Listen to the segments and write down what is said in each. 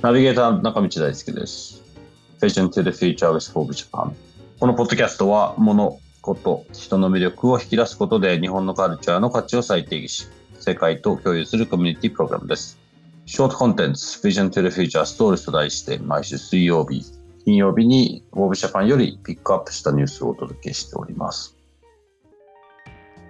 ナビゲーター中道大輔です。Vision to the Future with Forbes Japan このポッドキャストは物、こと、人の魅力を引き出すことで日本のカルチャーの価値を再定義し、世界と共有するコミュニティプログラムです。ショートコンテンツ Vision to the Future Stories と題して毎週水曜日、金曜日に Forbes Japan よりピックアップしたニュースをお届けしております。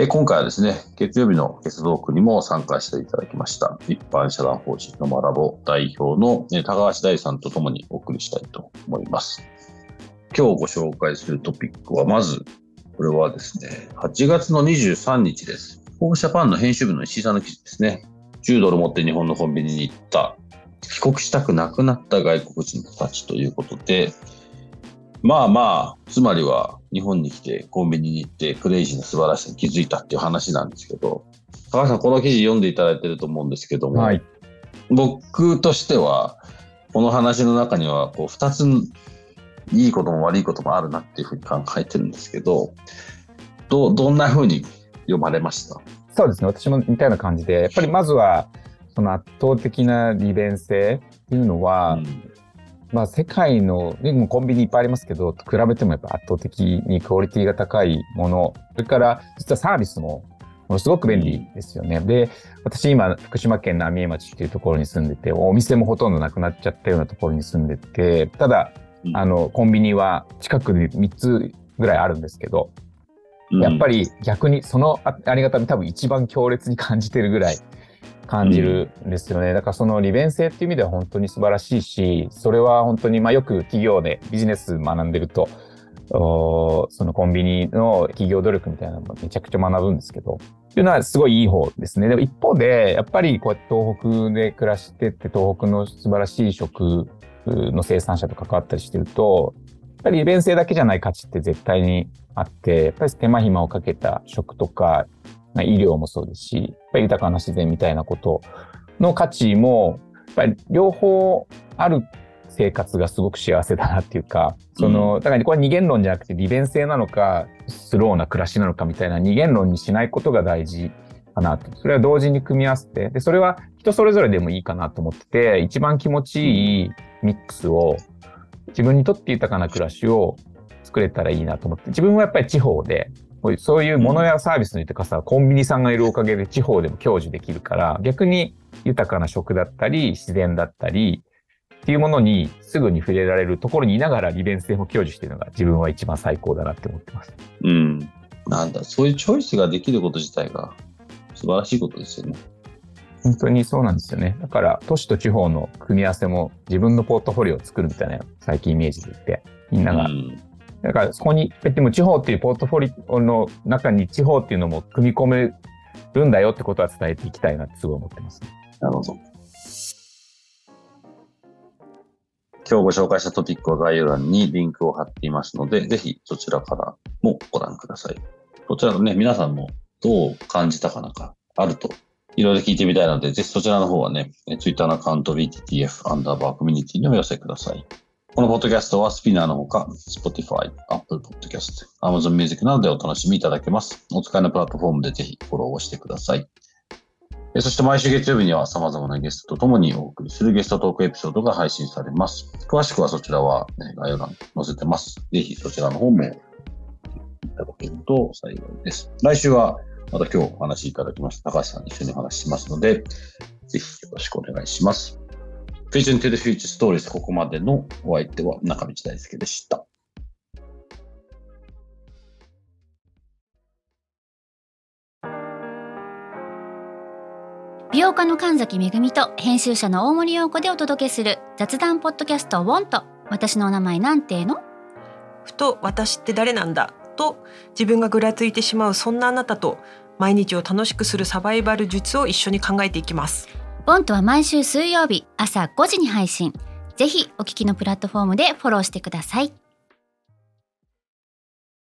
え今回はですね、月曜日のゲストトークにも参加していただきました、一般社団法人のマラボ代表の高橋大さんとともにお送りしたいと思います。今日ご紹介するトピックは、まず、これはですね、8月の23日です。フォーブジャパンの編集部の石井さんの記事ですね。10ドル持って日本のコンビニに行った、帰国したくなくなった外国人たちということで、まあまあ、つまりは日本に来てコンビニに行ってクレイジーな素晴らしさに気づいたっていう話なんですけど、高橋さん、この記事読んでいただいてると思うんですけども、はい、僕としては、この話の中にはこう2ついいことも悪いこともあるなっていうふうに考えてるんですけど、どどんなふうに読まれました？そうですね、私も似たような感じで、やっぱりまずは、その圧倒的な利便性っていうのは、うん、まあ、世界の、もコンビニいっぱいありますけど、比べてもやっぱ圧倒的にクオリティが高いもの、それから実はサービスもものすごく便利ですよね。で、私今、福島県浪江町っていうところに住んでて、お店もほとんどなくなっちゃったようなところに住んでて、ただ、あの、コンビニは近くに3つぐらいあるんですけど、やっぱり逆にそのありがたみ多分一番強烈に感じてるぐらい感じるんですよね。だからその利便性っていう意味では本当に素晴らしいし、それは本当にまあよく企業でビジネス学んでると、そのコンビニの企業努力みたいなのもめちゃくちゃ学ぶんですけど、っていうのはすごいいい方ですね。でも一方で、やっぱりこうやって東北で暮らしてって東北の素晴らしい食の生産者と関わったりしてると、やっぱり利便性だけじゃない価値って絶対にあって、やっぱり手間暇をかけた食とか医療もそうですし、やっぱり豊かな自然みたいなことの価値も、やっぱり両方ある生活がすごく幸せだなっていうか、その、だからこれは二元論じゃなくて利便性なのか、スローな暮らしなのかみたいな二元論にしないことが大事かなと。それは同時に組み合わせて、で、それは人それぞれでもいいかなと思ってて、一番気持ちいいミックスを、自分にとって豊かな暮らしを作れたらいいなと思って、自分はやっぱり地方で、そういうものやサービスの豊かさはコンビニさんがいるおかげで地方でも享受できるから、逆に豊かな食だったり、自然だったり、っていうものにすぐに触れられるところにいながら利便性も享受しているのが自分は一番最高だなって思ってます。うん。なんだ、そういうチョイスができること自体が素晴らしいことですよね。本当にそうなんですよね。だから、都市と地方の組み合わせも自分のポートフォリオを作るみたいな最近イメージで言って、みんながだからそこに、でも地方っていうポートフォリオの中に地方っていうのも組み込めるんだよってことは伝えていきたいなってすごい思ってます、ね。なるほど。今日ご紹介したトピックは概要欄にリンクを貼っていますので、ぜひそちらからもご覧ください。こちらのね、皆さんもどう感じたかなんかあると、いろいろ聞いてみたいので、ぜひそちらの方はね、Twitter のアカウント BTTF アンダーバーコミュニティにお寄せください。このポッドキャストはスピナーのほか、Spotify、Apple Podcast、Amazon Music などでお楽しみいただけます。お使いのプラットフォームでぜひフォローをしてください。そして毎週月曜日には様々なゲストとともにお送りするゲストトークエピソードが配信されます。詳しくはそちらは、ね、概要欄に載せてます。ぜひそちらの方もいただけると幸いです。来週はまた今日お話しいただきました高橋さんに一緒にお話ししますので、ぜひよろしくお願いします。Vision to the Future Stories ここまでのお相手は中道大輔でした。美容家の神崎めぐみと編集者の大森洋子でお届けする雑談ポッドキャスト「ウォンと私の名前なんての?」ふと私って誰なんだ？と自分がぐらついてしまうそんなあなたと毎日を楽しくするサバイバル術を一緒に考えていきますボントは毎週水曜日朝5時に配信。ぜひお聞きのプラットフォームでフォローしてください。